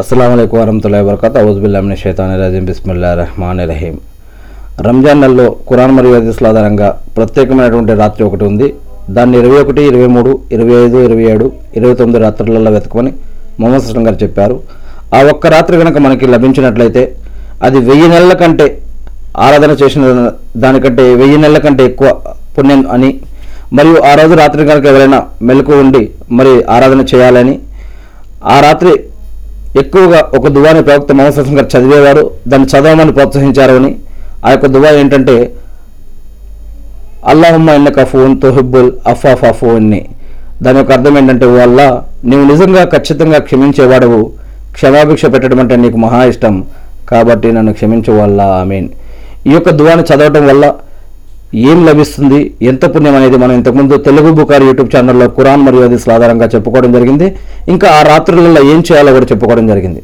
అస్సలం అయికు వరహతుల్లా వరకత ఔజుబుల్లామిన షైతాన్ రజీం. బిస్మిల్లా రహమాన్ రహీం రంజాన్ నెలలో ఖురాన్ మరియు హదీస్ల ఆధారంగా ప్రత్యేకమైనటువంటి రాత్రి ఒకటి ఉంది. దాన్ని ఇరవై ఒకటి ఇరవై మూడు ఇరవై ఐదు ఇరవై ఏడు ఇరవై తొమ్మిది రాత్రులలో వెతకమని మొహమ్మద్ సస్లం గారు చెప్పారు. ఆ ఒక్క రాత్రి కనుక మనకి లభించినట్లయితే అది వెయ్యి నెలల కంటే ఆరాధన చేసిన దానికంటే వెయ్యి నెలల కంటే ఎక్కువ పుణ్యం అని మరియు ఆ రోజు రాత్రి కనుక ఎవరైనా మెలకు ఉండి మరి ఆరాధన చేయాలని ఆ రాత్రి ఎక్కువగా ఒక దువాని ప్రవక్త మొహమ్మద్ గారు చదివేవారు దాన్ని చదవమని ప్రోత్సహించారు అని ఆ యొక్క దువా ఏంటంటే అల్లాహమ్మ ఎన్న కఫూన్ తోహిబ్బుల్ అఫా ఫఫూన్ని దాని యొక్క అర్థం ఏంటంటే ఓ అల్లా నీవు నిజంగా ఖచ్చితంగా క్షమించేవాడవు. క్షమాభిక్ష పెట్టడం అంటే నీకు మహా ఇష్టం. కాబట్టి నన్ను క్షమించు వల్ల మీన్ ఈ యొక్క దువాని చదవటం వల్ల ఏం లభిస్తుంది? ఎంత పుణ్యం అనేది మనం ఇంతకుముందు తెలుగు బుకారి యూట్యూబ్ ఛానల్లో ఖురాన్ మరియు అది ఆధారంగా చెప్పుకోవడం జరిగింది. ఇంకా ఆ రాత్రులలో ఏం చేయాలో కూడా చెప్పుకోవడం జరిగింది.